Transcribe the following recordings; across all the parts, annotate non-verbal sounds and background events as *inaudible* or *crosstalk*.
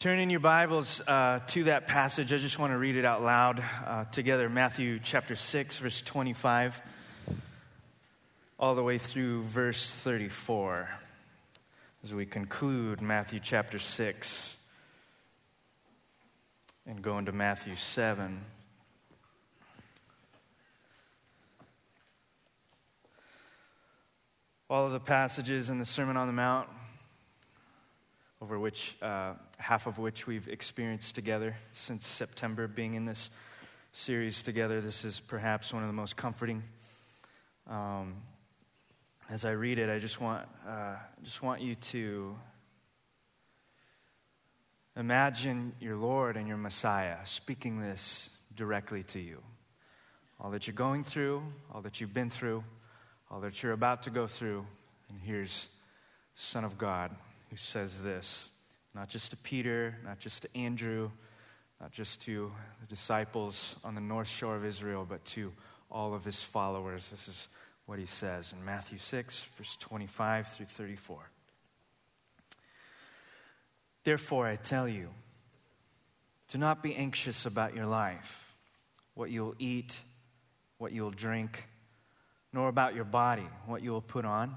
Turn in your Bibles uh, to that passage. I just want to read it out loud uh, together. Matthew chapter 6, verse 25, all the way through verse 34, as we conclude Matthew chapter 6 and go into Matthew 7. All of the passages in the Sermon on the Mount over which uh, half of which we've experienced together since September, being in this series together. This is perhaps one of the most comforting. Um, as I read it, I just want, uh, just want you to imagine your Lord and your Messiah speaking this directly to you. All that you're going through, all that you've been through, all that you're about to go through, and here's Son of God who says this, not just to Peter, not just to Andrew, not just to the disciples on the north shore of Israel, but to all of his followers. This is what he says in Matthew 6, verse 25 through 34. Therefore, I tell you, do not be anxious about your life, what you will eat, what you will drink, nor about your body, what you will put on.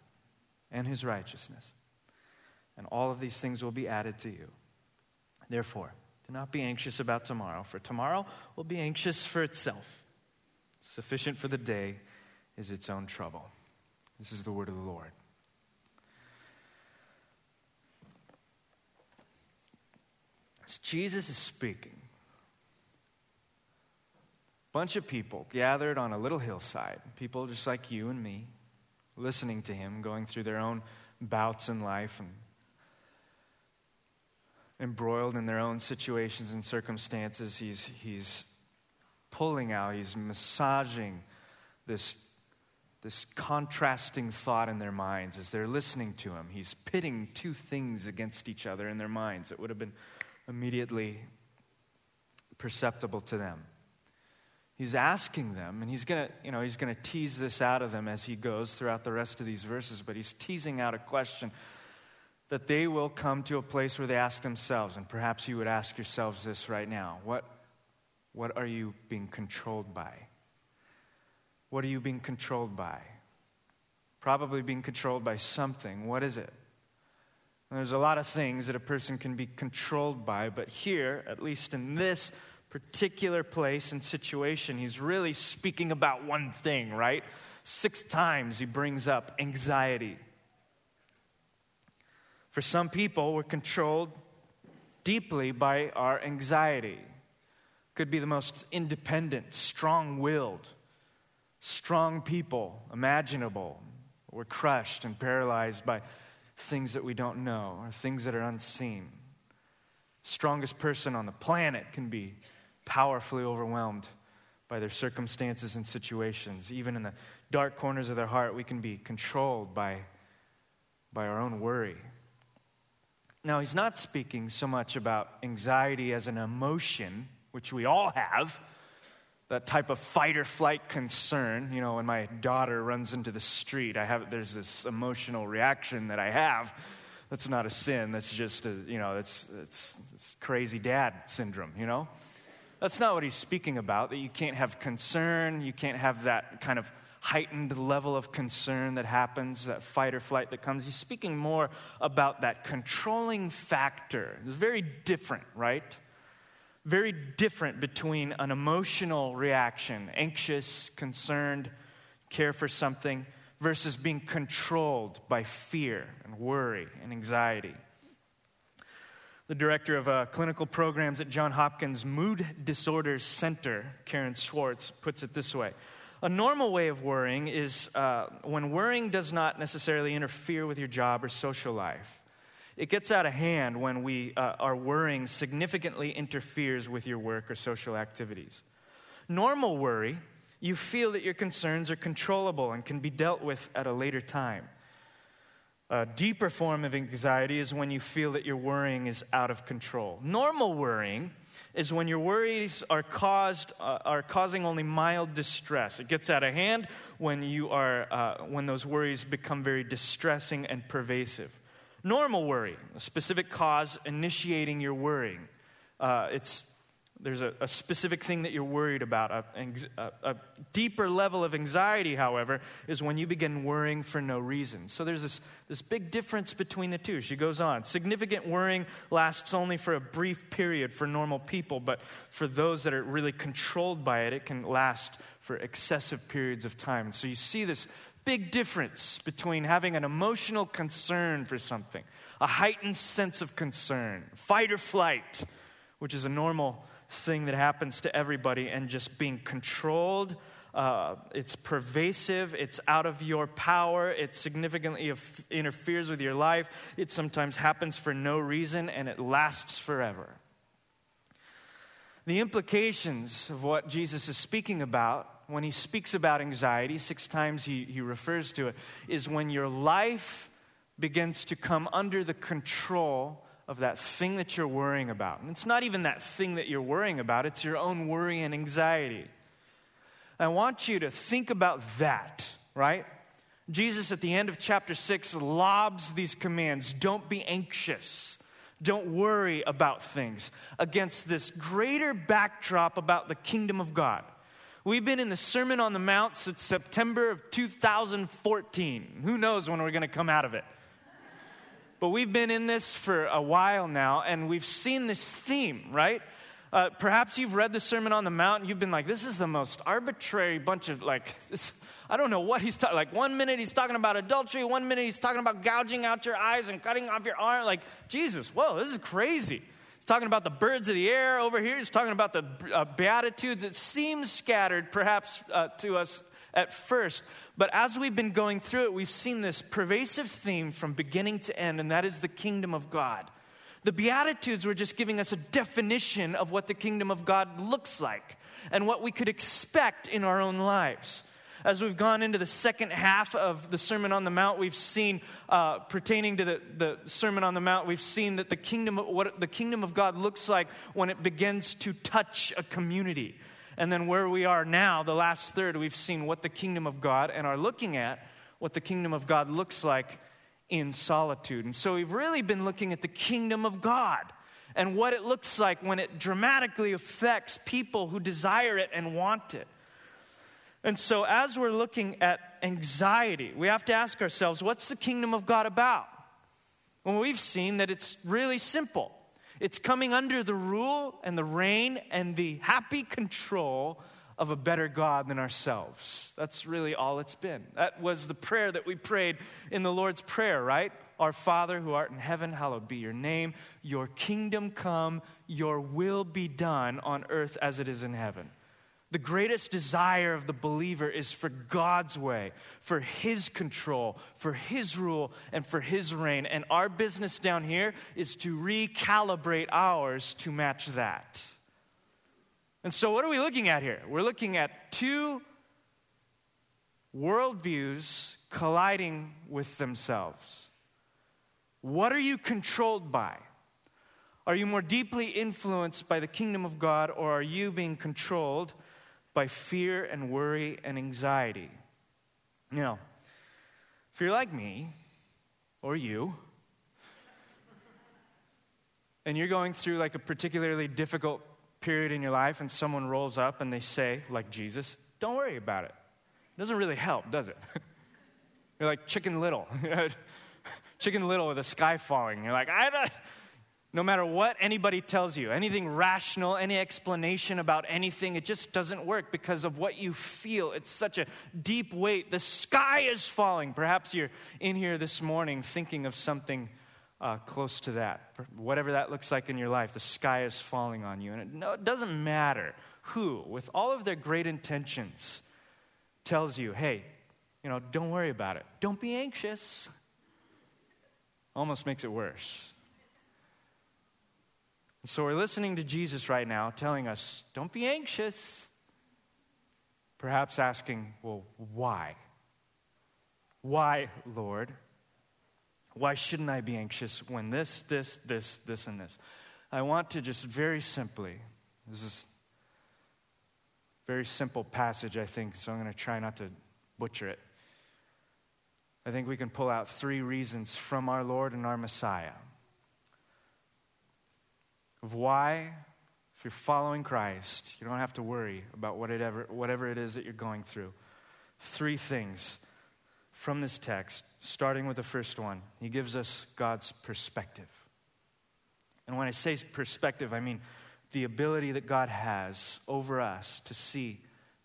and his righteousness. And all of these things will be added to you. Therefore, do not be anxious about tomorrow, for tomorrow will be anxious for itself. Sufficient for the day is its own trouble. This is the word of the Lord. As Jesus is speaking, a bunch of people gathered on a little hillside, people just like you and me, listening to him, going through their own bouts in life and embroiled in their own situations and circumstances. He's, he's pulling out, he's massaging this, this contrasting thought in their minds as they're listening to him. He's pitting two things against each other in their minds. It would have been immediately perceptible to them he's asking them, and he's going to, you know, he's to tease this out of them as he goes throughout the rest of these verses, but he's teasing out a question that they will come to a place where they ask themselves, and perhaps you would ask yourselves this right now. What, what are you being controlled by? What are you being controlled by? Probably being controlled by something. What is it? And there's a lot of things that a person can be controlled by, but here, at least in this particular place and situation, he's really speaking about one thing, right? Six times he brings up anxiety. For some people, we're controlled deeply by our anxiety. Could be the most independent, strong willed, strong people imaginable. We're crushed and paralyzed by things that we don't know or things that are unseen. Strongest person on the planet can be powerfully overwhelmed by their circumstances and situations. Even in the dark corners of their heart, we can be controlled by, by our own worry. Now, he's not speaking so much about anxiety as an emotion, which we all have, that type of fight or flight concern. You know, when my daughter runs into the street, I have, there's this emotional reaction that I have. That's not a sin. That's just a, you know, it's, it's crazy dad syndrome, you know? That's not what he's speaking about, that you can't have concern, you can't have that kind of heightened level of concern that happens, that fight or flight that comes. He's speaking more about that controlling factor. It's very different, right? Very different between an emotional reaction, anxious, concerned, care for something, versus being controlled by fear and worry and anxiety. The director of uh, clinical programs at Johns Hopkins Mood Disorders Center, Karen Swartz, puts it this way A normal way of worrying is uh, when worrying does not necessarily interfere with your job or social life. It gets out of hand when we, uh, our worrying significantly interferes with your work or social activities. Normal worry, you feel that your concerns are controllable and can be dealt with at a later time. A deeper form of anxiety is when you feel that your worrying is out of control. Normal worrying is when your worries are caused uh, are causing only mild distress. It gets out of hand when you are uh, when those worries become very distressing and pervasive. Normal worry, a specific cause initiating your worrying. Uh, it's there's a, a, specific thing that you're worried about. A, a, a, deeper level of anxiety, however, is when you begin worrying for no reason. So there's this, this big difference between the two. She goes on. Significant worrying lasts only for a brief period for normal people, but for those that are really controlled by it, it can last for excessive periods of time. so you see this big difference between having an emotional concern for something, a heightened sense of concern, fight or flight, which is a normal thing that happens to everybody and just being controlled. Uh, it's pervasive, it's out of your power, it significantly interferes with your life. It sometimes happens for no reason and it lasts forever. The implications of what Jesus is speaking about when he speaks about anxiety, six times he, he refers to it, is when your life begins to come under the control of that thing that you're worrying about. And it's not even that thing that you're worrying about, it's your own worry and anxiety. I want you to think about that, right? Jesus, at the end of chapter 6, lobs these commands don't be anxious, don't worry about things, against this greater backdrop about the kingdom of God. We've been in the Sermon on the Mount since September of 2014. Who knows when we're going to come out of it? But we've been in this for a while now, and we've seen this theme, right? Uh, perhaps you've read the Sermon on the Mount and you've been like, this is the most arbitrary bunch of, like, this, I don't know what he's talking Like, one minute he's talking about adultery, one minute he's talking about gouging out your eyes and cutting off your arm. Like, Jesus, whoa, this is crazy. He's talking about the birds of the air over here. He's talking about the uh, Beatitudes. It seems scattered, perhaps, uh, to us at first. But as we've been going through it, we've seen this pervasive theme from beginning to end, and that is the kingdom of God. The Beatitudes were just giving us a definition of what the kingdom of God looks like and what we could expect in our own lives. As we've gone into the second half of the Sermon on the Mount, we've seen, uh, pertaining to the, the Sermon on the Mount, we've seen that the kingdom, of what the kingdom of God looks like when it begins to touch a community and then where we are now, the last third, we've seen what the kingdom of God and are looking at what the kingdom of God looks like in solitude. And so we've really been looking at the kingdom of God and what it looks like when it dramatically affects people who desire it and want it. And so, as we're looking at anxiety, we have to ask ourselves what's the kingdom of God about? Well, we've seen that it's really simple. It's coming under the rule and the reign and the happy control of a better God than ourselves. That's really all it's been. That was the prayer that we prayed in the Lord's Prayer, right? Our Father who art in heaven, hallowed be your name. Your kingdom come, your will be done on earth as it is in heaven. The greatest desire of the believer is for God's way, for His control, for His rule, and for His reign. And our business down here is to recalibrate ours to match that. And so, what are we looking at here? We're looking at two worldviews colliding with themselves. What are you controlled by? Are you more deeply influenced by the kingdom of God, or are you being controlled? By fear and worry and anxiety. You know, if you're like me or you, and you're going through like a particularly difficult period in your life, and someone rolls up and they say, like Jesus, don't worry about it. It doesn't really help, does it? *laughs* You're like Chicken Little. *laughs* Chicken Little with the sky falling. You're like, I don't. No matter what anybody tells you, anything rational, any explanation about anything, it just doesn't work because of what you feel. It's such a deep weight. The sky is falling. Perhaps you're in here this morning thinking of something uh, close to that. Whatever that looks like in your life, the sky is falling on you. And it, no, it doesn't matter who, with all of their great intentions, tells you, hey, you know, don't worry about it. Don't be anxious. Almost makes it worse. So we're listening to Jesus right now telling us, don't be anxious. Perhaps asking, well, why? Why, Lord? Why shouldn't I be anxious when this, this, this, this, and this? I want to just very simply, this is a very simple passage, I think, so I'm going to try not to butcher it. I think we can pull out three reasons from our Lord and our Messiah of why, if you're following Christ, you don't have to worry about what it ever, whatever it is that you're going through. Three things from this text, starting with the first one. He gives us God's perspective. And when I say perspective, I mean the ability that God has over us to see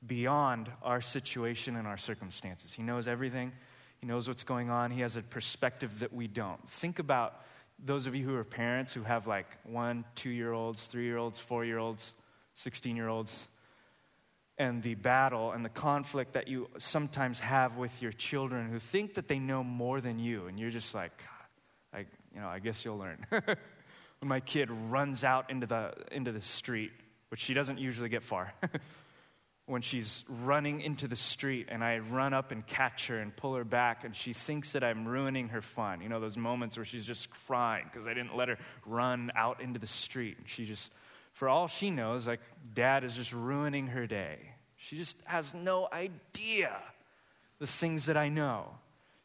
beyond our situation and our circumstances. He knows everything, He knows what's going on, He has a perspective that we don't. Think about those of you who are parents who have like one, two year olds, three year olds, four year olds, 16 year olds, and the battle and the conflict that you sometimes have with your children who think that they know more than you, and you're just like, I, you know, I guess you'll learn. *laughs* when my kid runs out into the, into the street, which she doesn't usually get far. *laughs* when she's running into the street and I run up and catch her and pull her back and she thinks that I'm ruining her fun. You know, those moments where she's just crying because I didn't let her run out into the street. And She just, for all she knows, like, dad is just ruining her day. She just has no idea the things that I know.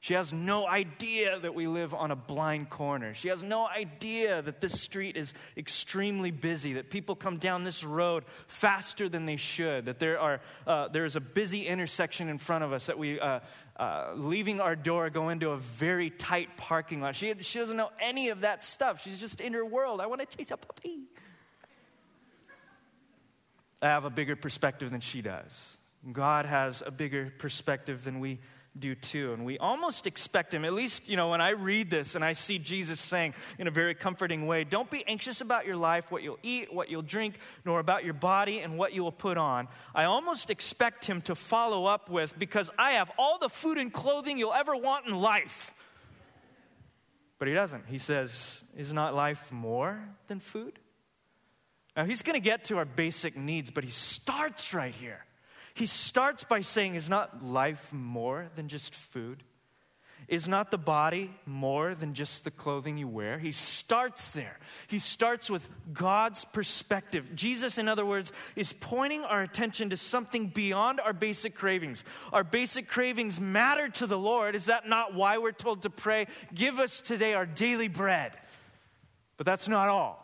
She has no idea that we live on a blind corner. She has no idea that this street is extremely busy, that people come down this road faster than they should, that there, are, uh, there is a busy intersection in front of us, that we, uh, uh, leaving our door, go into a very tight parking lot. She, she doesn't know any of that stuff. She's just in her world. I want to chase a puppy. I have a bigger perspective than she does. God has a bigger perspective than we do too. And we almost expect him, at least, you know, when I read this and I see Jesus saying in a very comforting way, don't be anxious about your life, what you'll eat, what you'll drink, nor about your body and what you will put on. I almost expect him to follow up with, because I have all the food and clothing you'll ever want in life. But he doesn't. He says, Is not life more than food? Now, he's going to get to our basic needs, but he starts right here. He starts by saying, Is not life more than just food? Is not the body more than just the clothing you wear? He starts there. He starts with God's perspective. Jesus, in other words, is pointing our attention to something beyond our basic cravings. Our basic cravings matter to the Lord. Is that not why we're told to pray, Give us today our daily bread? But that's not all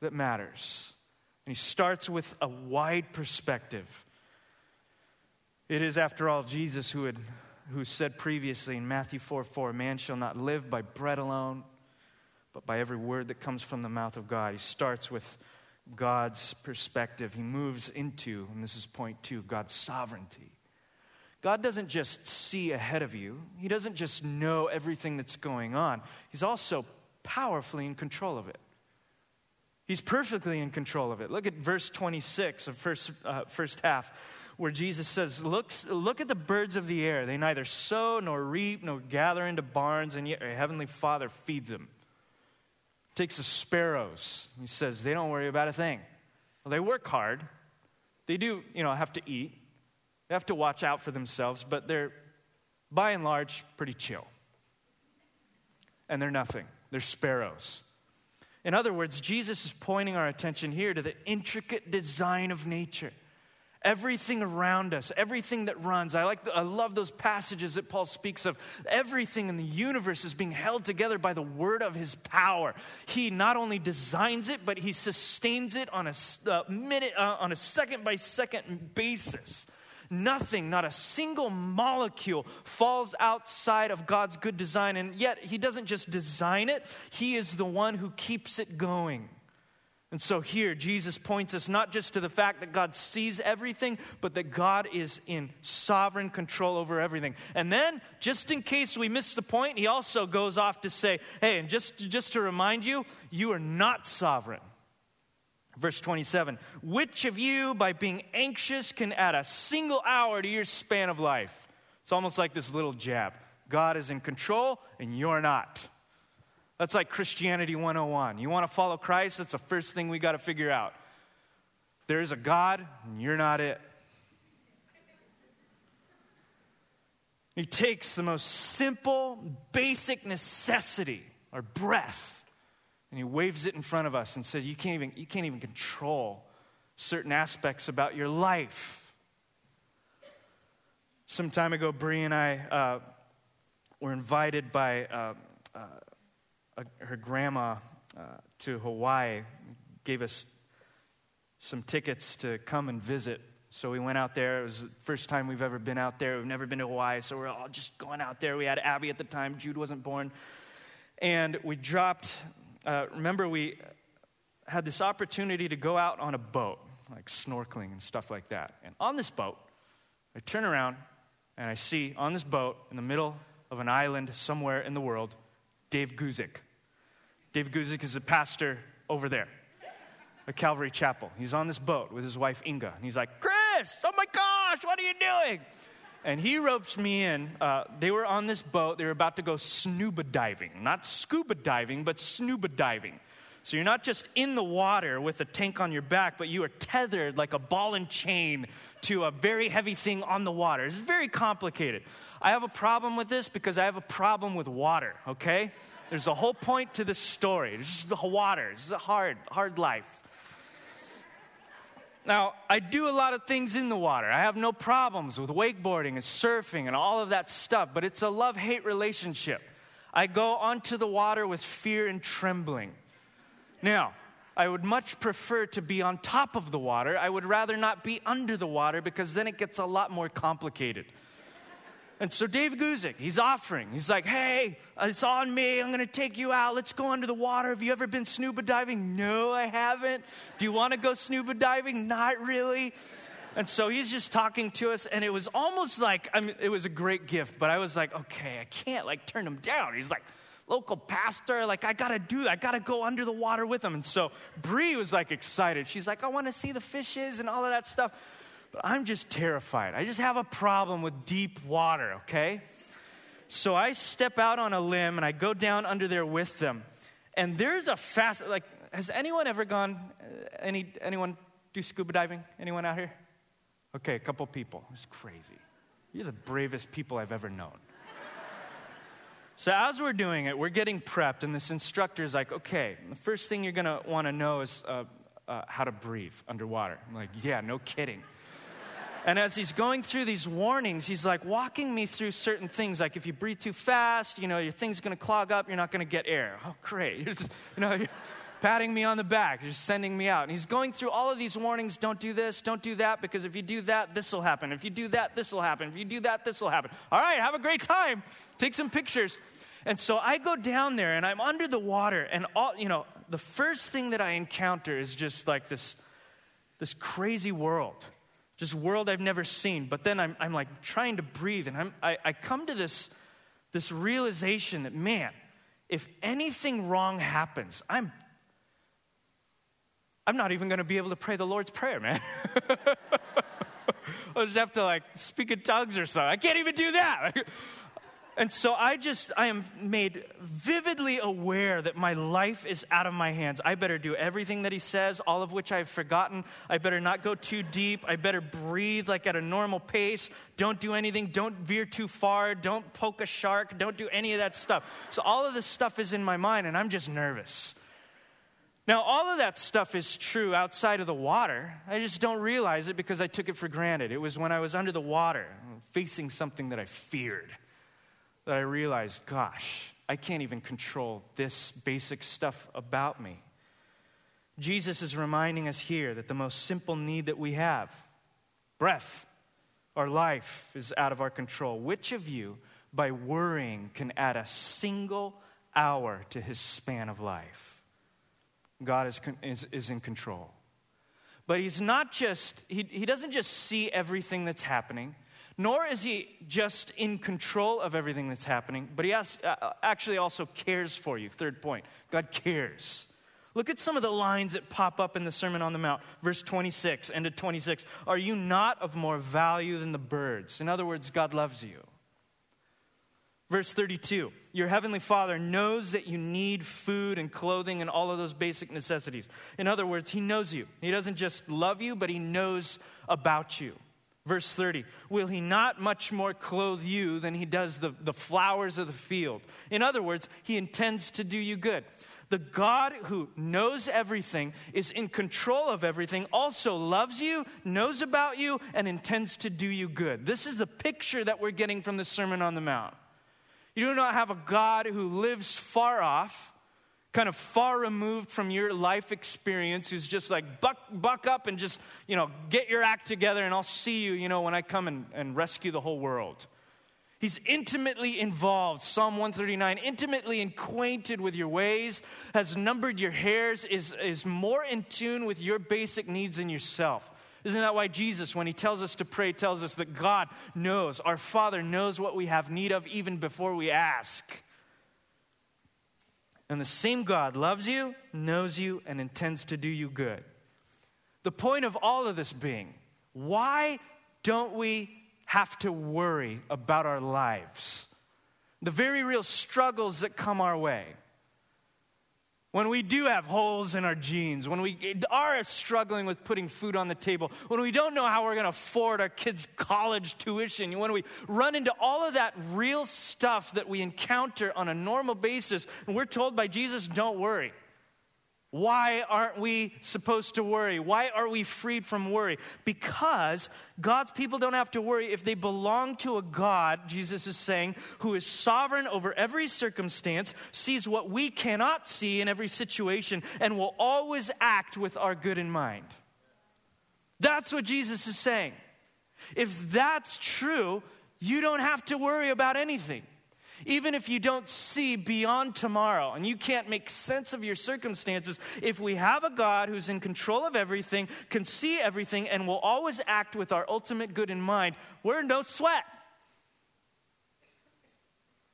that matters. And he starts with a wide perspective. It is, after all, Jesus who, had, who said previously in Matthew 4 4, man shall not live by bread alone, but by every word that comes from the mouth of God. He starts with God's perspective. He moves into, and this is point two, God's sovereignty. God doesn't just see ahead of you, He doesn't just know everything that's going on. He's also powerfully in control of it. He's perfectly in control of it. Look at verse 26 of first, uh, first half where Jesus says, look, look at the birds of the air. They neither sow nor reap nor gather into barns, and yet your heavenly Father feeds them. Takes the sparrows. He says, they don't worry about a thing. Well, they work hard. They do, you know, have to eat. They have to watch out for themselves, but they're, by and large, pretty chill. And they're nothing. They're sparrows. In other words, Jesus is pointing our attention here to the intricate design of nature everything around us, everything that runs. I, like, I love those passages that Paul speaks of. Everything in the universe is being held together by the word of his power. He not only designs it, but he sustains it on a, uh, minute, uh, on a second by second basis. Nothing, not a single molecule, falls outside of God's good design. And yet, He doesn't just design it, He is the one who keeps it going. And so here, Jesus points us not just to the fact that God sees everything, but that God is in sovereign control over everything. And then, just in case we miss the point, he also goes off to say, hey, and just, just to remind you, you are not sovereign. Verse 27 Which of you, by being anxious, can add a single hour to your span of life? It's almost like this little jab. God is in control, and you're not. That's like Christianity 101. You want to follow Christ? That's the first thing we got to figure out. There is a God, and you're not it. He takes the most simple, basic necessity, our breath, and he waves it in front of us and says, You can't even, you can't even control certain aspects about your life. Some time ago, Bree and I uh, were invited by uh, uh, her grandma uh, to Hawaii, gave us some tickets to come and visit. So we went out there. It was the first time we've ever been out there. We've never been to Hawaii, so we're all just going out there. We had Abby at the time, Jude wasn't born. And we dropped, uh, remember, we had this opportunity to go out on a boat, like snorkeling and stuff like that. And on this boat, I turn around and I see on this boat in the middle of an island somewhere in the world, Dave Guzik. Dave Guzik is a pastor over there at Calvary Chapel. He's on this boat with his wife Inga. And he's like, Chris, oh my gosh, what are you doing? And he ropes me in. Uh, they were on this boat. They were about to go snuba diving. Not scuba diving, but snuba diving. So you're not just in the water with a tank on your back, but you are tethered like a ball and chain to a very heavy thing on the water. It's very complicated. I have a problem with this because I have a problem with water, okay? There's a whole point to this story. It's just the water. It's a hard, hard life. Now, I do a lot of things in the water. I have no problems with wakeboarding and surfing and all of that stuff, but it's a love hate relationship. I go onto the water with fear and trembling. Now, I would much prefer to be on top of the water. I would rather not be under the water because then it gets a lot more complicated. And so Dave Guzik, he's offering. He's like, hey, it's on me. I'm going to take you out. Let's go under the water. Have you ever been scuba diving? No, I haven't. Do you want to go scuba diving? Not really. And so he's just talking to us, and it was almost like, I mean, it was a great gift, but I was like, okay, I can't like turn him down. He's like, local pastor, like, I gotta do that. I gotta go under the water with him. And so Bree was like excited. She's like, I wanna see the fishes and all of that stuff. But I'm just terrified. I just have a problem with deep water, okay? So I step out on a limb and I go down under there with them. And there's a fast, like, has anyone ever gone, uh, any, anyone do scuba diving? Anyone out here? Okay, a couple people. It's crazy. You're the bravest people I've ever known. So as we're doing it, we're getting prepped, and this instructor is like, okay, the first thing you're gonna wanna know is uh, uh, how to breathe underwater. I'm like, yeah, no kidding. *laughs* And as he's going through these warnings, he's like walking me through certain things. Like if you breathe too fast, you know, your thing's going to clog up, you're not going to get air. Oh, great. *laughs* You know, patting me on the back, you're sending me out. And he's going through all of these warnings don't do this, don't do that, because if you do that, this will happen. If you do that, this will happen. If you do that, this will happen. All right, have a great time. Take some pictures. And so I go down there and I'm under the water, and all, you know, the first thing that I encounter is just like this, this crazy world just world I've never seen. But then I'm, I'm like trying to breathe, and I'm, I, I come to this, this realization that, man, if anything wrong happens, I'm, I'm not even going to be able to pray the Lord's Prayer, man. *laughs* I'll just have to like speak in tongues or something. I can't even do that. *laughs* And so I just, I am made vividly aware that my life is out of my hands. I better do everything that he says, all of which I've forgotten. I better not go too deep. I better breathe like at a normal pace. Don't do anything. Don't veer too far. Don't poke a shark. Don't do any of that stuff. So all of this stuff is in my mind, and I'm just nervous. Now, all of that stuff is true outside of the water. I just don't realize it because I took it for granted. It was when I was under the water, facing something that I feared that I realized, gosh, I can't even control this basic stuff about me. Jesus is reminding us here that the most simple need that we have, breath, Our life is out of our control. Which of you, by worrying, can add a single hour to his span of life? God is, is, is in control. But he's not just, he, he doesn't just see everything that's happening, nor is he just in control of everything that's happening, but he has, uh, actually also cares for you. Third point God cares. Look at some of the lines that pop up in the Sermon on the Mount, verse 26, end of 26. Are you not of more value than the birds? In other words, God loves you. Verse 32 Your heavenly Father knows that you need food and clothing and all of those basic necessities. In other words, He knows you. He doesn't just love you, but He knows about you. Verse 30 Will He not much more clothe you than He does the, the flowers of the field? In other words, He intends to do you good. The God who knows everything, is in control of everything, also loves you, knows about you, and intends to do you good. This is the picture that we're getting from the Sermon on the Mount. You do not have a God who lives far off, kind of far removed from your life experience, who's just like, buck, buck up and just, you know, get your act together and I'll see you, you know, when I come and, and rescue the whole world. He's intimately involved, Psalm 139, intimately acquainted with your ways, has numbered your hairs, is, is more in tune with your basic needs than yourself. Isn't that why Jesus, when he tells us to pray, tells us that God knows, our Father knows what we have need of even before we ask? And the same God loves you, knows you, and intends to do you good. The point of all of this being, why don't we have to worry about our lives? The very real struggles that come our way when we do have holes in our jeans, when we are struggling with putting food on the table, when we don't know how we're going to afford our kids' college tuition, when we run into all of that real stuff that we encounter on a normal basis, and we're told by Jesus, don't worry. Why aren't we supposed to worry? Why are we freed from worry? Because God's people don't have to worry if they belong to a God, Jesus is saying, who is sovereign over every circumstance, sees what we cannot see in every situation, and will always act with our good in mind. That's what Jesus is saying. If that's true, you don't have to worry about anything. Even if you don't see beyond tomorrow and you can't make sense of your circumstances, if we have a God who's in control of everything, can see everything, and will always act with our ultimate good in mind, we're no sweat.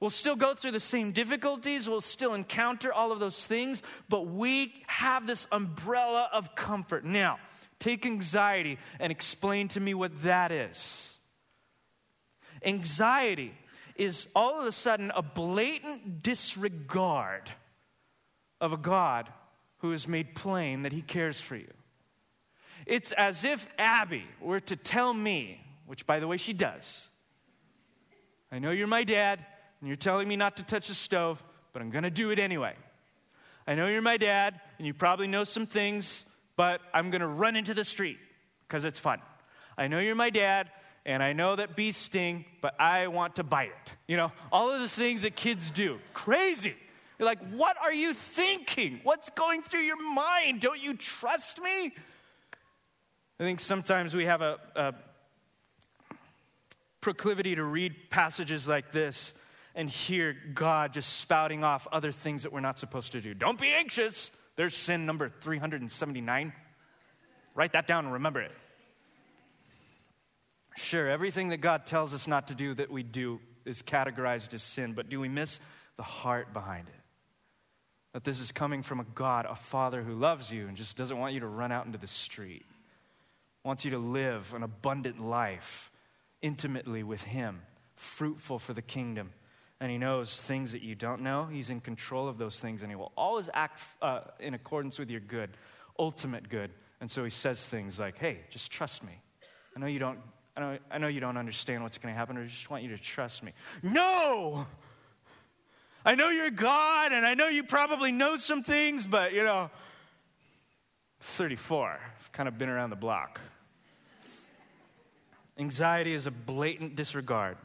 We'll still go through the same difficulties, we'll still encounter all of those things, but we have this umbrella of comfort. Now, take anxiety and explain to me what that is. Anxiety is all of a sudden a blatant disregard of a God who has made plain that he cares for you. It's as if Abby were to tell me, which by the way she does, I know you're my dad and you're telling me not to touch the stove, but I'm going to do it anyway. I know you're my dad and you probably know some things, but I'm going to run into the street because it's fun. I know you're my dad and I know that bees sting, but I want to bite it. You know, all of the things that kids do. Crazy. You're like, what are you thinking? What's going through your mind? Don't you trust me? I think sometimes we have a, a proclivity to read passages like this and hear God just spouting off other things that we're not supposed to do. Don't be anxious. There's sin number 379. Write that down and remember it. Sure, everything that God tells us not to do that we do is categorized as sin, but do we miss the heart behind it? That this is coming from a God, a Father who loves you and just doesn't want you to run out into the street, wants you to live an abundant life intimately with Him, fruitful for the kingdom. And He knows things that you don't know. He's in control of those things, and He will always act uh, in accordance with your good, ultimate good. And so He says things like, hey, just trust me. I know you don't I know, I know you don't understand what's going to happen, I just want you to trust me. No! I know you're God, and I know you probably know some things, but you know, 34. I've kind of been around the block. Anxiety is a blatant disregard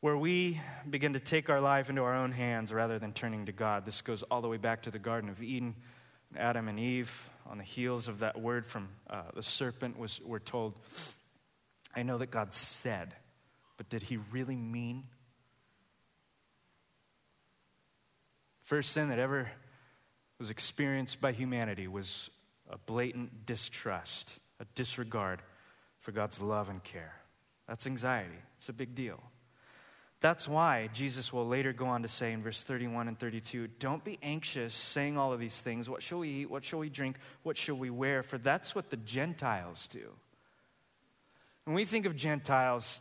where we begin to take our life into our own hands rather than turning to God. This goes all the way back to the Garden of Eden, Adam and Eve on the heels of that word from uh, the serpent was we're told I know that God said, but did he really mean? First sin that ever was experienced by humanity was a blatant distrust, a disregard for God's love and care. That's anxiety. It's a big deal. That's why Jesus will later go on to say in verse 31 and 32 Don't be anxious saying all of these things. What shall we eat? What shall we drink? What shall we wear? For that's what the Gentiles do. When we think of Gentiles,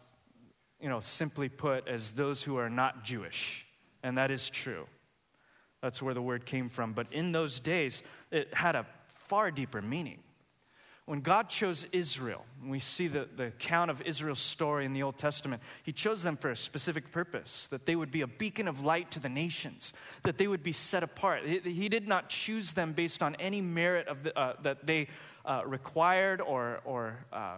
you know, simply put, as those who are not Jewish, and that is true. That's where the word came from. But in those days, it had a far deeper meaning. When God chose Israel, we see the, the account of Israel's story in the Old Testament, He chose them for a specific purpose that they would be a beacon of light to the nations, that they would be set apart. He, he did not choose them based on any merit of the, uh, that they uh, required or, or uh,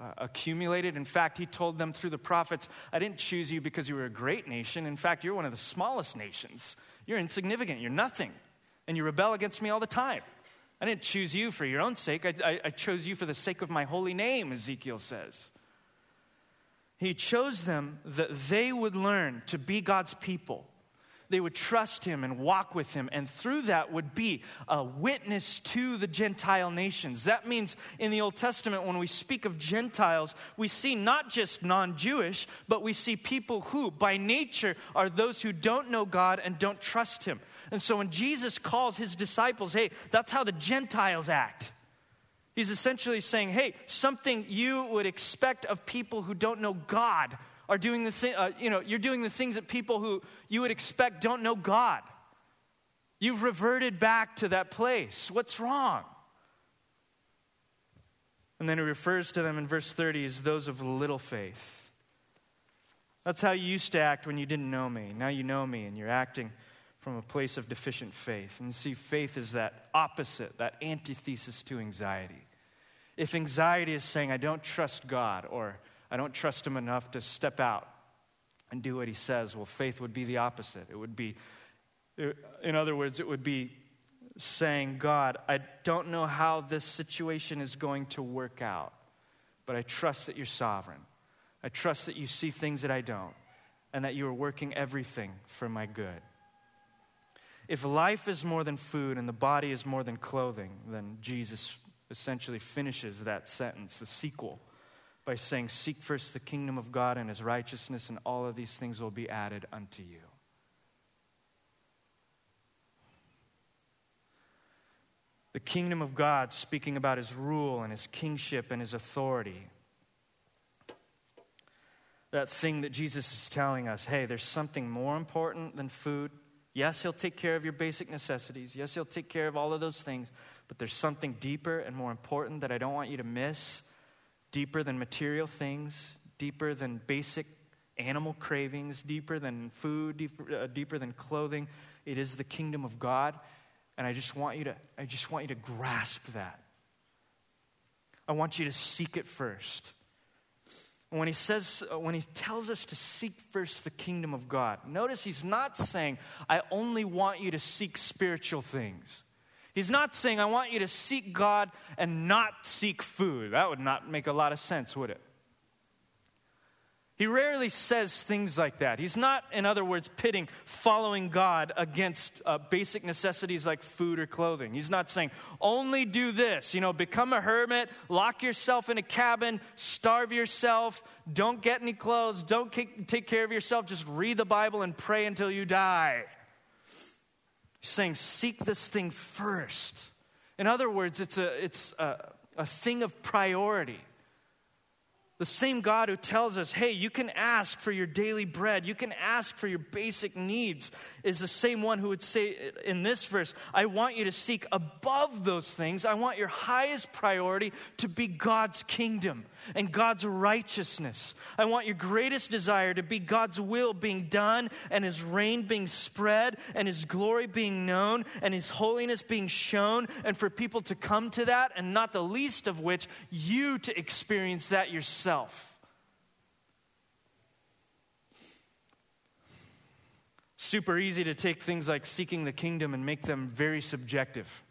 uh, accumulated. In fact, he told them through the prophets, I didn't choose you because you were a great nation. In fact, you're one of the smallest nations. You're insignificant. You're nothing. And you rebel against me all the time. I didn't choose you for your own sake. I, I, I chose you for the sake of my holy name, Ezekiel says. He chose them that they would learn to be God's people they would trust him and walk with him, and through that would be a witness to the Gentile nations. That means in the Old Testament, when we speak of Gentiles, we see not just non Jewish, but we see people who, by nature, are those who don't know God and don't trust him. And so when Jesus calls his disciples, hey, that's how the Gentiles act. He's essentially saying, hey, something you would expect of people who don't know God are doing the thing, uh, you know, you're doing the things that people who you would expect don't know God. You've reverted back to that place. What's wrong? And then he refers to them in verse 30 as those of little faith. That's how you used to act when you didn't know me. Now you know me and you're acting from a place of deficient faith. And see, faith is that opposite, that antithesis to anxiety. If anxiety is saying, I don't trust God, or I don't trust him enough to step out and do what he says. Well, faith would be the opposite. It would be, in other words, it would be saying, God, I don't know how this situation is going to work out, but I trust that you're sovereign. I trust that you see things that I don't, and that you are working everything for my good. If life is more than food and the body is more than clothing, then Jesus essentially finishes that sentence, the sequel by saying, Seek first the kingdom of God and his righteousness, and all of these things will be added unto you. The kingdom of God, speaking about his rule and his kingship and his authority. That thing that Jesus is telling us hey, there's something more important than food. Yes, he'll take care of your basic necessities. Yes, he'll take care of all of those things. But there's something deeper and more important that I don't want you to miss deeper than material things, deeper than basic animal cravings, deeper than food, deeper, uh, deeper than clothing. It is the kingdom of God. And I just want you to, I just want you to grasp that. I want you to seek it first. When he says, uh, when he tells us to seek first the kingdom of God, notice he's not saying, I only want you to seek spiritual things. He's not saying, I want you to seek God and not seek food. That would not make a lot of sense, would it? He rarely says things like that. He's not, in other words, pitting following God against uh, basic necessities like food or clothing. He's not saying, only do this, you know, become a hermit, lock yourself in a cabin, starve yourself, don't get any clothes, don't take care of yourself, just read the Bible and pray until you die. He's saying, seek this thing first. In other words, it's a, it's a, a thing of priority. The same God who tells us, hey, you can ask for your daily bread, you can ask for your basic needs, is the same one who would say in this verse, I want you to seek above those things. I want your highest priority to be God's kingdom and God's righteousness. I want your greatest desire to be God's will being done and His reign being spread and His glory being known and His holiness being shown, and for people to come to that, and not the least of which, you to experience that yourself. Super easy to take things like seeking the kingdom and make them very subjective.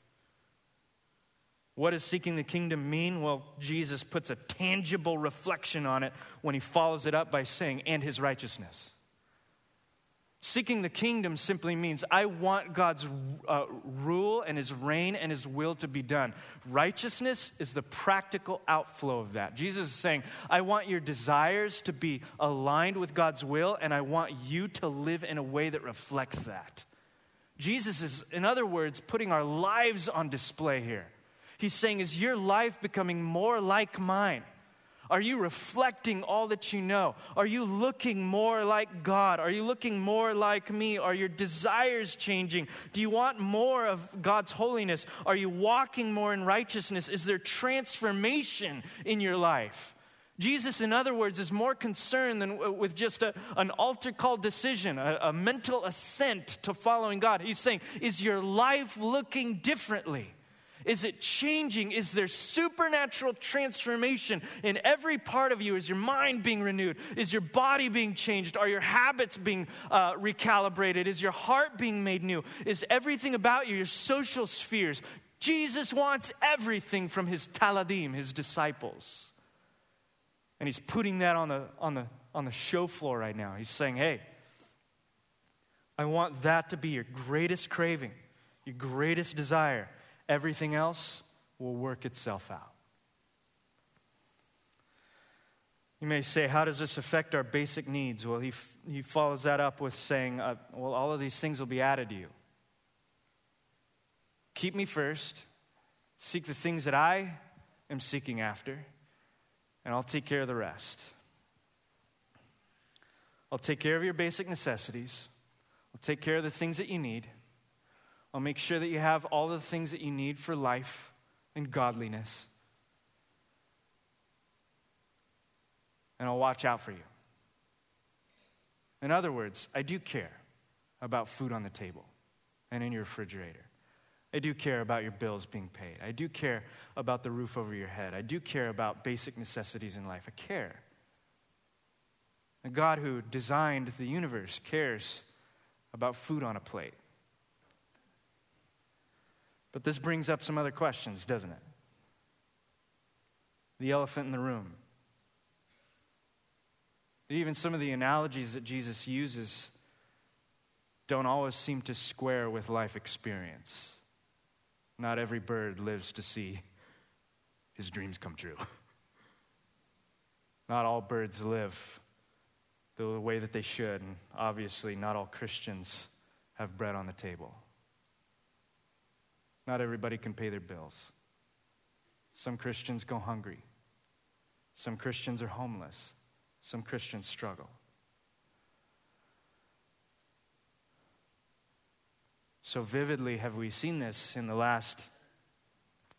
What does seeking the kingdom mean? Well, Jesus puts a tangible reflection on it when he follows it up by saying, and his righteousness. Seeking the kingdom simply means I want God's uh, rule and his reign and his will to be done. Righteousness is the practical outflow of that. Jesus is saying, I want your desires to be aligned with God's will, and I want you to live in a way that reflects that. Jesus is, in other words, putting our lives on display here. He's saying, Is your life becoming more like mine? Are you reflecting all that you know? Are you looking more like God? Are you looking more like me? Are your desires changing? Do you want more of God's holiness? Are you walking more in righteousness? Is there transformation in your life? Jesus, in other words, is more concerned than with just a, an altar call decision, a, a mental assent to following God. He's saying, Is your life looking differently? Is it changing? Is there supernatural transformation in every part of you? Is your mind being renewed? Is your body being changed? Are your habits being uh, recalibrated? Is your heart being made new? Is everything about you, your social spheres? Jesus wants everything from his talmidim, his disciples. And he's putting that on the, on the, on the show floor right now. He's saying, hey, I want that to be your greatest craving, your greatest desire. Everything else will work itself out. You may say, How does this affect our basic needs? Well, he, f- he follows that up with saying, uh, Well, all of these things will be added to you. Keep me first, seek the things that I am seeking after, and I'll take care of the rest. I'll take care of your basic necessities, I'll take care of the things that you need. I'll make sure that you have all the things that you need for life and godliness. And I'll watch out for you. In other words, I do care about food on the table and in your refrigerator. I do care about your bills being paid. I do care about the roof over your head. I do care about basic necessities in life. I care. A God who designed the universe cares about food on a plate. But this brings up some other questions, doesn't it? The elephant in the room. Even some of the analogies that Jesus uses don't always seem to square with life experience. Not every bird lives to see his dreams come true. *laughs* Not all birds live the way that they should, and obviously, not all Christians have bread on the table. Not everybody can pay their bills. Some Christians go hungry. Some Christians are homeless. Some Christians struggle. So vividly have we seen this in the last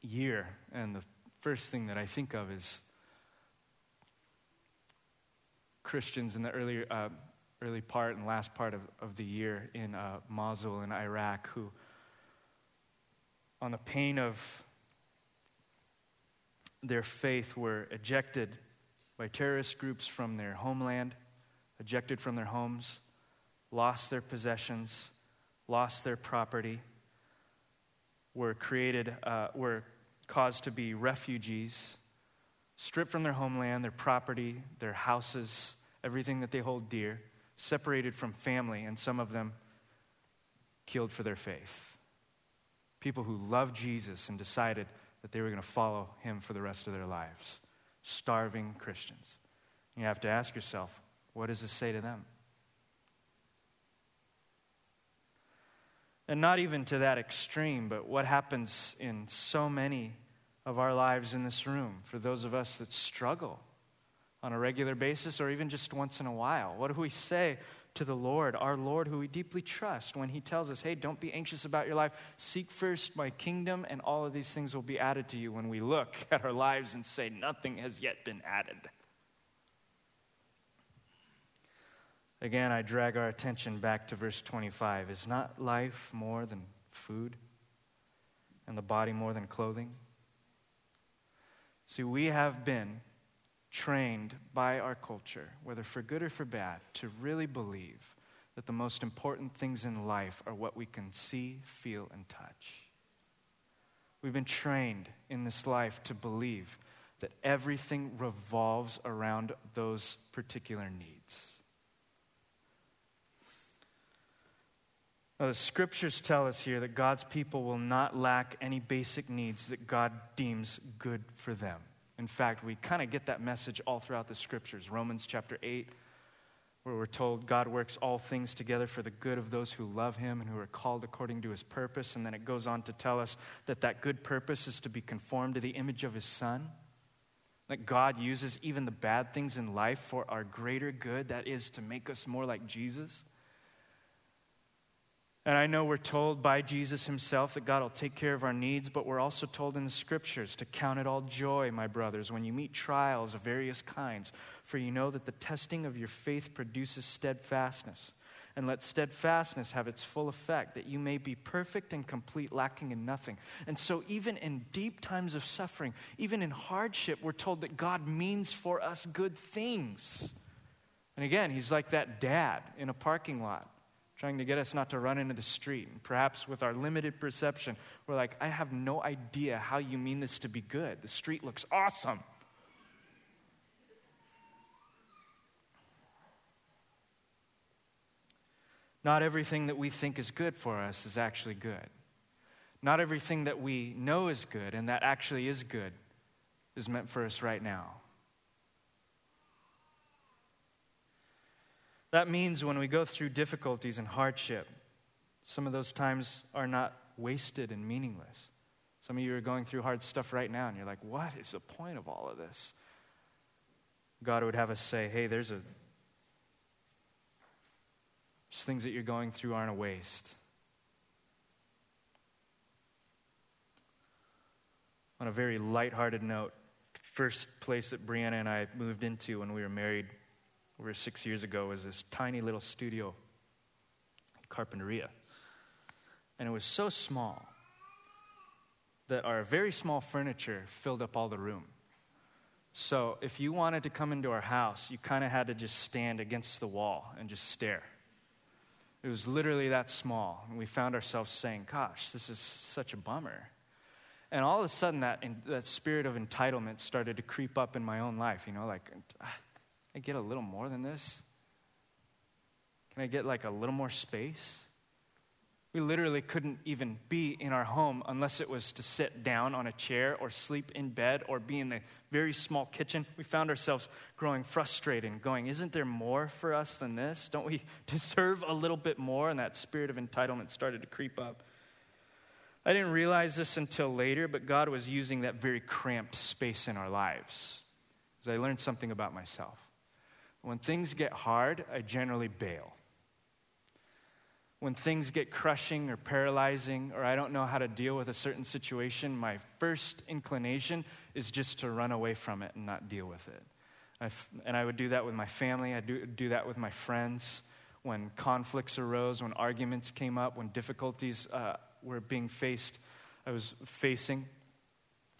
year. And the first thing that I think of is Christians in the early, uh, early part and last part of, of the year in uh, Mosul in Iraq who on the pain of their faith were ejected by terrorist groups from their homeland, ejected from their homes, lost their possessions, lost their property, were created, uh, were caused to be refugees, stripped from their homeland, their property, their houses, everything that they hold dear, separated from family, and some of them killed for their faith people who loved Jesus and decided that they were going to follow him for the rest of their lives. Starving Christians. You have to ask yourself, what does this say to them? And not even to that extreme, but what happens in so many of our lives in this room for those of us that struggle on a regular basis or even just once in a while? What do we say to the Lord, our Lord, who we deeply trust, when He tells us, hey, don't be anxious about your life. Seek first my kingdom, and all of these things will be added to you when we look *laughs* at our lives and say, nothing has yet been added. Again, I drag our attention back to verse 25. Is not life more than food, and the body more than clothing? See, we have been trained by our culture, whether for good or for bad, to really believe that the most important things in life are what we can see, feel, and touch. We've been trained in this life to believe that everything revolves around those particular needs. Now, the scriptures tell us here that God's people will not lack any basic needs that God deems good for them. In fact, we kind of get that message all throughout the scriptures. Romans chapter 8, where we're told God works all things together for the good of those who love him and who are called according to his purpose. And then it goes on to tell us that that good purpose is to be conformed to the image of his son. That God uses even the bad things in life for our greater good, that is, to make us more like Jesus. And I know we're told by Jesus himself that God will take care of our needs, but we're also told in the scriptures to count it all joy, my brothers, when you meet trials of various kinds, for you know that the testing of your faith produces steadfastness. And let steadfastness have its full effect, that you may be perfect and complete, lacking in nothing. And so, even in deep times of suffering, even in hardship, we're told that God means for us good things. And again, he's like that dad in a parking lot trying to get us not to run into the street. And perhaps with our limited perception, we're like, I have no idea how you mean this to be good. The street looks awesome. Not everything that we think is good for us is actually good. Not everything that we know is good and that actually is good is meant for us right now. That means when we go through difficulties and hardship, some of those times are not wasted and meaningless. Some of you are going through hard stuff right now, and you're like, what is the point of all of this? God would have us say, hey, there's a. There's things that you're going through aren't a waste. On a very lighthearted note, first place that Brianna and I moved into when we were married over six years ago was this tiny little studio in Carpinteria. And it was so small that our very small furniture filled up all the room. So if you wanted to come into our house, you kind of had to just stand against the wall and just stare. It was literally that small. And we found ourselves saying, Gosh, this is such a bummer. And all of a sudden, that, that spirit of entitlement started to creep up in my own life. You know, like, ah, I get a little more than this? Can I get like a little more space? We literally couldn't even be in our home unless it was to sit down on a chair or sleep in bed or be in the very small kitchen. We found ourselves growing frustrated and going, Isn't there more for us than this? Don't we *laughs* deserve a little bit more? And that spirit of entitlement started to creep up. I didn't realize this until later, but God was using that very cramped space in our lives. As I learned something about myself. When things get hard, I generally bail. When things get crushing or paralyzing, or I don't know how to deal with a certain situation, my first inclination is just to run away from it and not deal with it. And I would do that with my family, I do, do that with my friends. When conflicts arose, when arguments came up, when difficulties uh, were being faced, I was facing,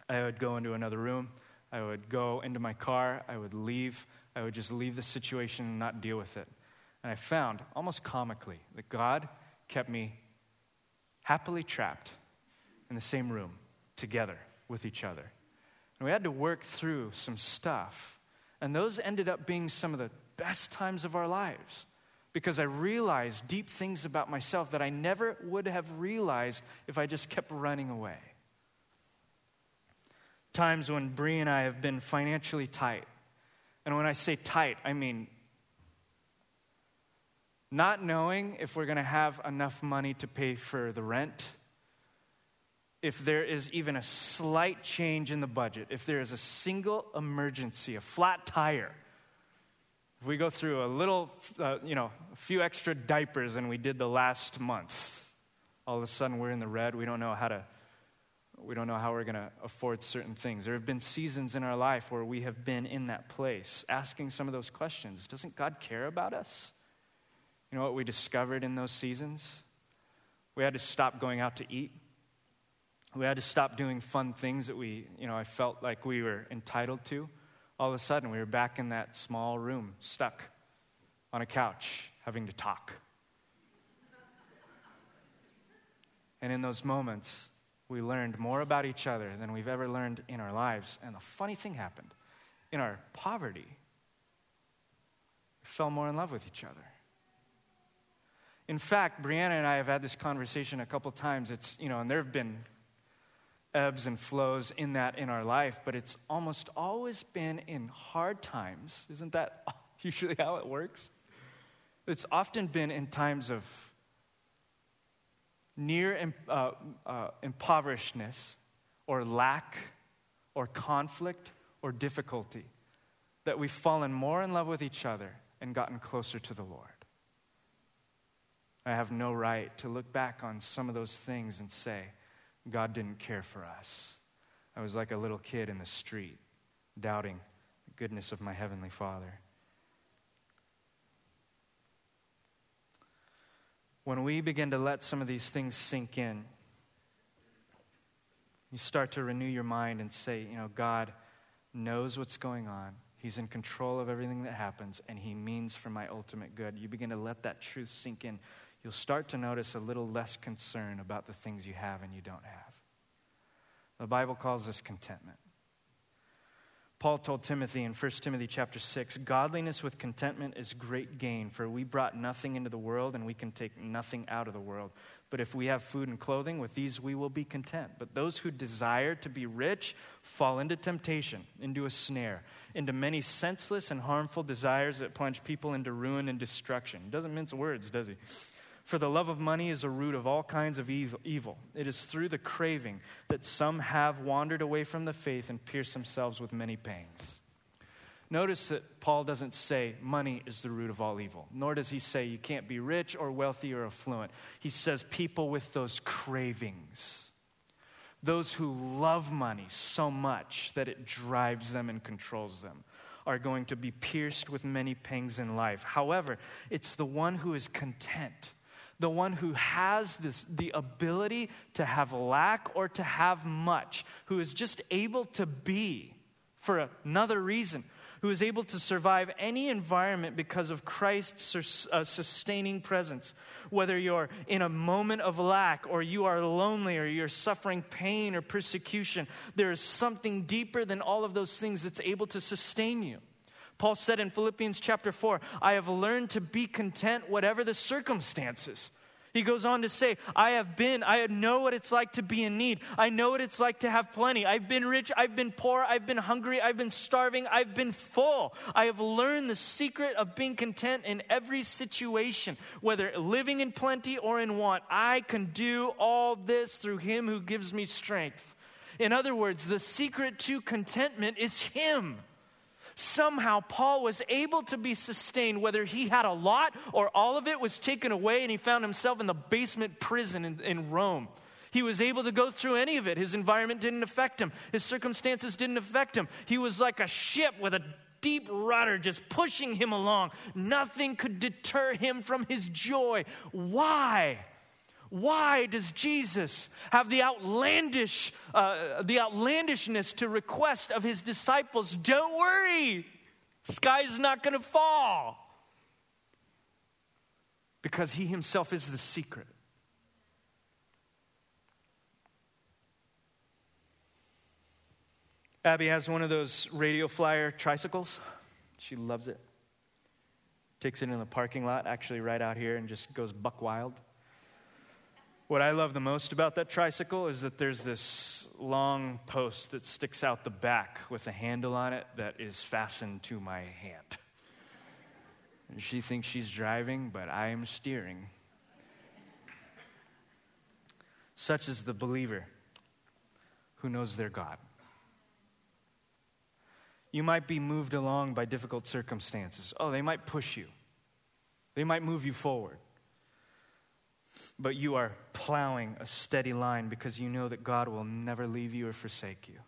I would go into another room. I would go into my car. I would leave. I would just leave the situation and not deal with it. And I found, almost comically, that God kept me happily trapped in the same room together with each other. And we had to work through some stuff. And those ended up being some of the best times of our lives because I realized deep things about myself that I never would have realized if I just kept running away. Times when Bree and I have been financially tight and when I say tight, I mean not knowing if we're going to have enough money to pay for the rent, if there is even a slight change in the budget, if there is a single emergency, a flat tire, if we go through a little, uh, you know, a few extra diapers than we did the last month, all of a sudden we're in the red. We don't know how to we don't know how we're going to afford certain things. There have been seasons in our life where we have been in that place, asking some of those questions. Doesn't God care about us? You know what we discovered in those seasons? We had to stop going out to eat. We had to stop doing fun things that we, you know, I felt like we were entitled to. All of a sudden, we were back in that small room, stuck on a couch, having to talk. And in those moments, we learned more about each other than we've ever learned in our lives. And the funny thing happened in our poverty, we fell more in love with each other. In fact, Brianna and I have had this conversation a couple times. It's, you know, and there have been ebbs and flows in that in our life, but it's almost always been in hard times. Isn't that *laughs* usually how it works? It's often been in times of near uh, uh, impoverishedness or lack or conflict or difficulty that we've fallen more in love with each other and gotten closer to the Lord. I have no right to look back on some of those things and say, God didn't care for us. I was like a little kid in the street, doubting the goodness of my Heavenly Father. When we begin to let some of these things sink in, you start to renew your mind and say, you know, God knows what's going on. He's in control of everything that happens, and He means for my ultimate good. You begin to let that truth sink in. You'll start to notice a little less concern about the things you have and you don't have. The Bible calls this contentment. Paul told Timothy in 1 Timothy chapter 6, godliness with contentment is great gain, for we brought nothing into the world and we can take nothing out of the world. But if we have food and clothing, with these we will be content. But those who desire to be rich fall into temptation, into a snare, into many senseless and harmful desires that plunge people into ruin and destruction. Doesn't mince words, does he? For the love of money is a root of all kinds of evil. It is through the craving that some have wandered away from the faith and pierced themselves with many pangs. Notice that Paul doesn't say money is the root of all evil, nor does he say you can't be rich or wealthy or affluent. He says people with those cravings, those who love money so much that it drives them and controls them, are going to be pierced with many pangs in life. However, it's the one who is content the one who has this, the ability to have lack or to have much, who is just able to be for another reason, who is able to survive any environment because of Christ's uh, sustaining presence. Whether you're in a moment of lack, or you are lonely, or you're suffering pain or persecution, there is something deeper than all of those things that's able to sustain you. Paul said in Philippians chapter 4, I have learned to be content whatever the circumstances. He goes on to say, I have been, I know what it's like to be in need. I know what it's like to have plenty. I've been rich, I've been poor, I've been hungry, I've been starving, I've been full. I have learned the secret of being content in every situation, whether living in plenty or in want. I can do all this through Him who gives me strength. In other words, the secret to contentment is Him somehow Paul was able to be sustained, whether he had a lot or all of it was taken away and he found himself in the basement prison in, in Rome. He was able to go through any of it. His environment didn't affect him, his circumstances didn't affect him. He was like a ship with a deep rudder just pushing him along. Nothing could deter him from his joy. Why? Why does Jesus have the outlandish, uh, the outlandishness to request of his disciples? Don't worry, sky's not going to fall. Because he himself is the secret. Abby has one of those radio flyer tricycles. She loves it. Takes it in the parking lot, actually, right out here, and just goes buck wild. What I love the most about that tricycle is that there's this long post that sticks out the back with a handle on it that is fastened to my hand. And she thinks she's driving, but I am steering. Such is the believer who knows their God. You might be moved along by difficult circumstances. Oh, they might push you, they might move you forward but you are plowing a steady line because you know that God will never leave you or forsake you.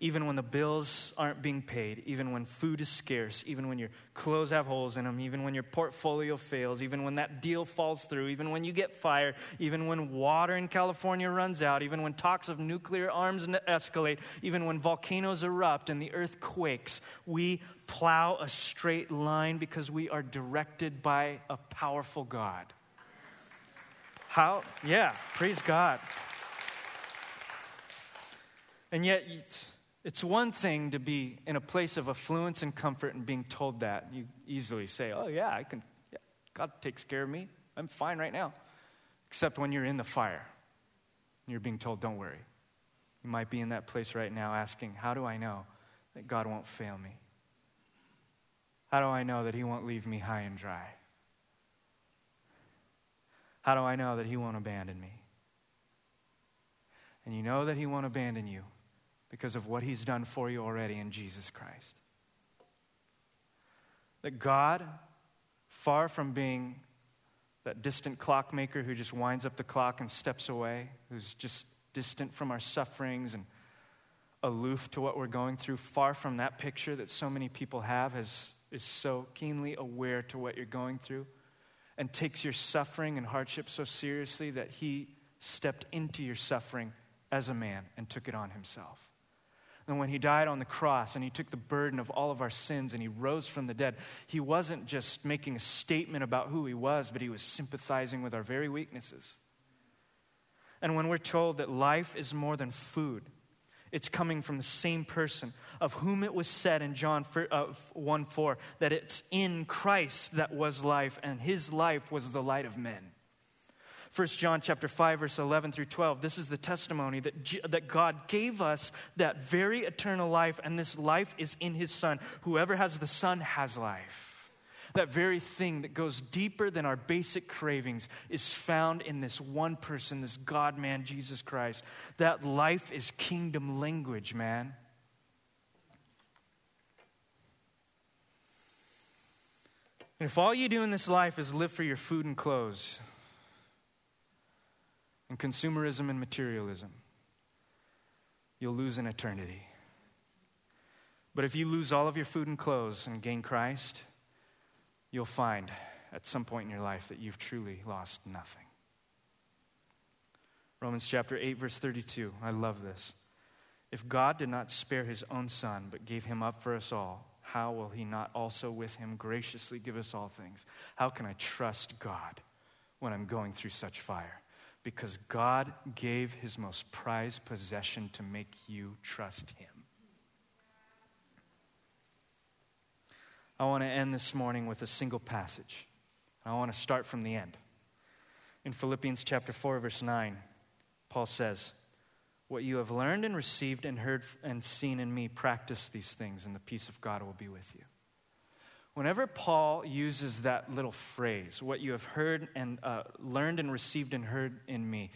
Even when the bills aren't being paid, even when food is scarce, even when your clothes have holes in them, even when your portfolio fails, even when that deal falls through, even when you get fired, even when water in California runs out, even when talks of nuclear arms escalate, even when volcanoes erupt and the earth quakes, we plow a straight line because we are directed by a powerful God. How? Yeah, praise God. And yet, it's one thing to be in a place of affluence and comfort and being told that. You easily say, Oh, yeah, I can, yeah, God takes care of me. I'm fine right now. Except when you're in the fire and you're being told, Don't worry. You might be in that place right now asking, How do I know that God won't fail me? How do I know that He won't leave me high and dry? How do I know that He won't abandon me? And you know that He won't abandon you because of what He's done for you already in Jesus Christ. That God, far from being that distant clockmaker who just winds up the clock and steps away, who's just distant from our sufferings and aloof to what we're going through, far from that picture that so many people have, is so keenly aware to what you're going through and takes your suffering and hardship so seriously that he stepped into your suffering as a man and took it on himself. And when he died on the cross and he took the burden of all of our sins and he rose from the dead, he wasn't just making a statement about who he was, but he was sympathizing with our very weaknesses. And when we're told that life is more than food, it's coming from the same person of whom it was said in John uh, 1 4 that it's in Christ that was life, and his life was the light of men. 1 John chapter 5 verse 11 through 12 this is the testimony that, G- that God gave us that very eternal life and this life is in his son whoever has the son has life that very thing that goes deeper than our basic cravings is found in this one person this God man Jesus Christ that life is kingdom language man and if all you do in this life is live for your food and clothes and consumerism and materialism, you'll lose an eternity. But if you lose all of your food and clothes and gain Christ, you'll find at some point in your life that you've truly lost nothing. Romans chapter 8, verse 32. I love this. If God did not spare his own son, but gave him up for us all, how will he not also with him graciously give us all things? How can I trust God when I'm going through such fire? because God gave his most prized possession to make you trust him. I want to end this morning with a single passage. I want to start from the end. In Philippians chapter 4 verse 9, Paul says, "What you have learned and received and heard and seen in me, practice these things and the peace of God will be with you." Whenever Paul uses that little phrase, what you have heard and uh, learned and received and heard in me,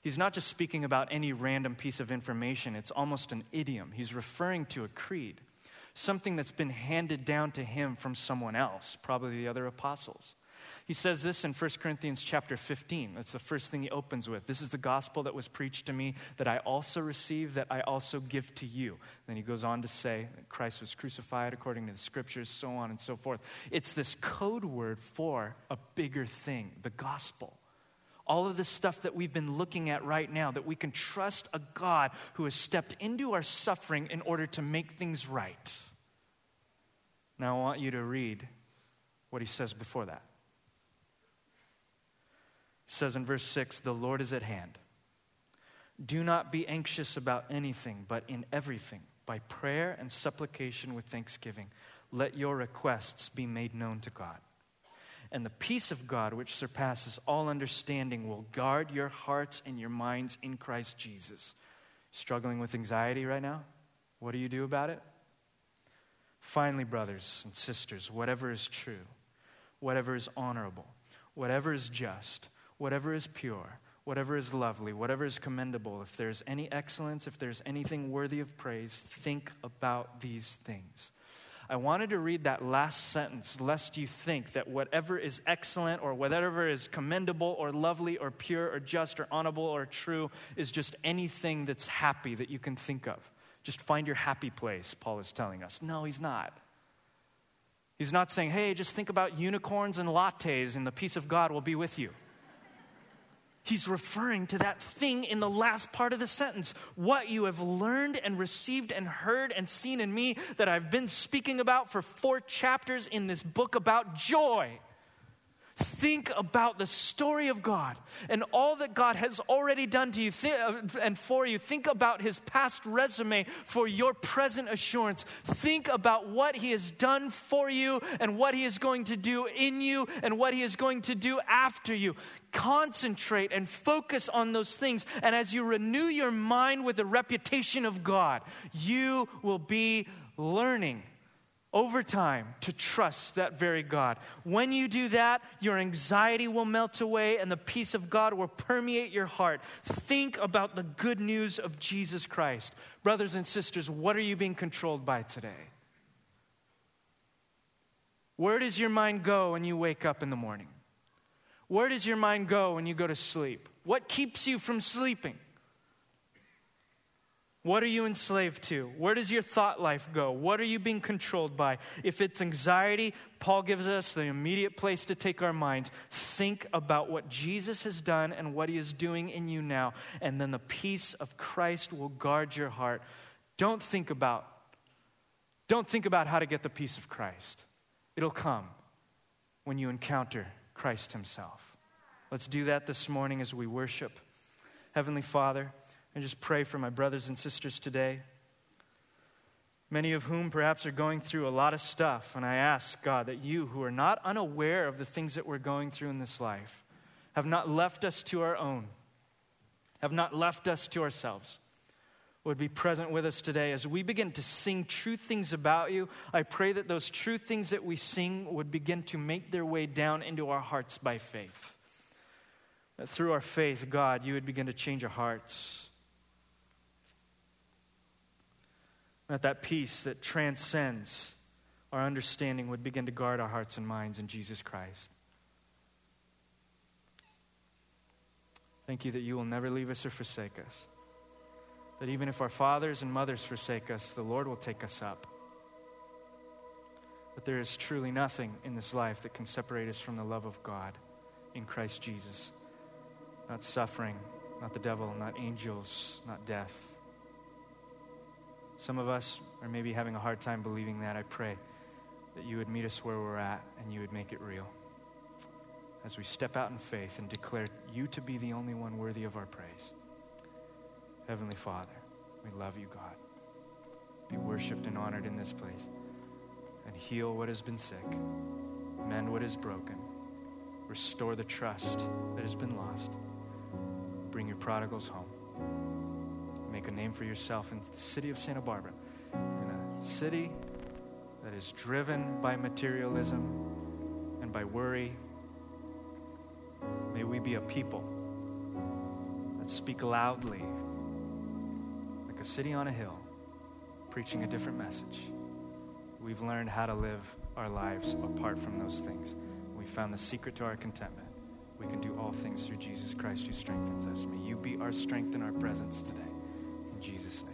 he's not just speaking about any random piece of information, it's almost an idiom. He's referring to a creed, something that's been handed down to him from someone else, probably the other apostles. He says this in 1 Corinthians chapter 15. That's the first thing he opens with. This is the gospel that was preached to me that I also received, that I also give to you. Then he goes on to say that Christ was crucified according to the scriptures, so on and so forth. It's this code word for a bigger thing, the gospel. All of the stuff that we've been looking at right now, that we can trust a God who has stepped into our suffering in order to make things right. Now, I want you to read what he says before that He says in verse 6 the Lord is at hand. Do not be anxious about anything, but in everything, by prayer and supplication with thanksgiving, let your requests be made known to God. And the peace of God, which surpasses all understanding, will guard your hearts and your minds in Christ Jesus. Struggling with anxiety right now? What do you do about it? Finally, brothers and sisters, whatever is true, whatever is honorable, whatever is just, whatever is pure, whatever is lovely, whatever is commendable, if there's any excellence, if there's anything worthy of praise, think about these things. I wanted to read that last sentence, lest you think that whatever is excellent or whatever is commendable or lovely or pure or just or honorable or true is just anything that's happy that you can think of. Just find your happy place, Paul is telling us. No, he's not. He's not saying, hey, just think about unicorns and lattes and the peace of God will be with you. He's referring to that thing in the last part of the sentence. What you have learned and received and heard and seen in me that I've been speaking about for four chapters in this book about joy. Think about the story of God and all that God has already done to you th- uh, and for you. Think about his past resume for your present assurance. Think about what he has done for you and what he is going to do in you and what he is going to do after you. Concentrate and focus on those things. And as you renew your mind with the reputation of God, you will be learning over time to trust that very God. When you do that, your anxiety will melt away and the peace of God will permeate your heart. Think about the good news of Jesus Christ. Brothers and sisters, what are you being controlled by today? Where does your mind go when you wake up in the morning? Where does your mind go when you go to sleep? What keeps you from sleeping? What are you enslaved to? Where does your thought life go? What are you being controlled by? If it's anxiety, Paul gives us the immediate place to take our minds. Think about what Jesus has done and what he is doing in you now, and then the peace of Christ will guard your heart. Don't think about don't think about how to get the peace of Christ. It'll come when you encounter Christ himself. Let's do that this morning as we worship. Heavenly Father, and just pray for my brothers and sisters today. Many of whom perhaps are going through a lot of stuff. And I ask, God, that you, who are not unaware of the things that we're going through in this life, have not left us to our own, have not left us to ourselves, would be present with us today as we begin to sing true things about you. I pray that those true things that we sing would begin to make their way down into our hearts by faith. That through our faith, God, you would begin to change our hearts That that peace that transcends our understanding would begin to guard our hearts and minds in Jesus Christ. Thank you that you will never leave us or forsake us. That even if our fathers and mothers forsake us, the Lord will take us up. That there is truly nothing in this life that can separate us from the love of God in Christ Jesus. Not suffering, not the devil, not angels, not death. Some of us are maybe having a hard time believing that. I pray that you would meet us where we're at and you would make it real. As we step out in faith and declare you to be the only one worthy of our praise. Heavenly Father, we love you, God. Be worshiped and honored in this place. And heal what has been sick, mend what is broken, restore the trust that has been lost, bring your prodigals home make a name for yourself in the city of Santa Barbara, in a city that is driven by materialism and by worry. May we be a people that speak loudly, a city on a hill, preaching a different message. We've learned how to live our lives apart from those things. We found the secret to our contentment. We can do all things through Jesus Christ who strengthens us. May you be our strength and our presence today. In Jesus' name.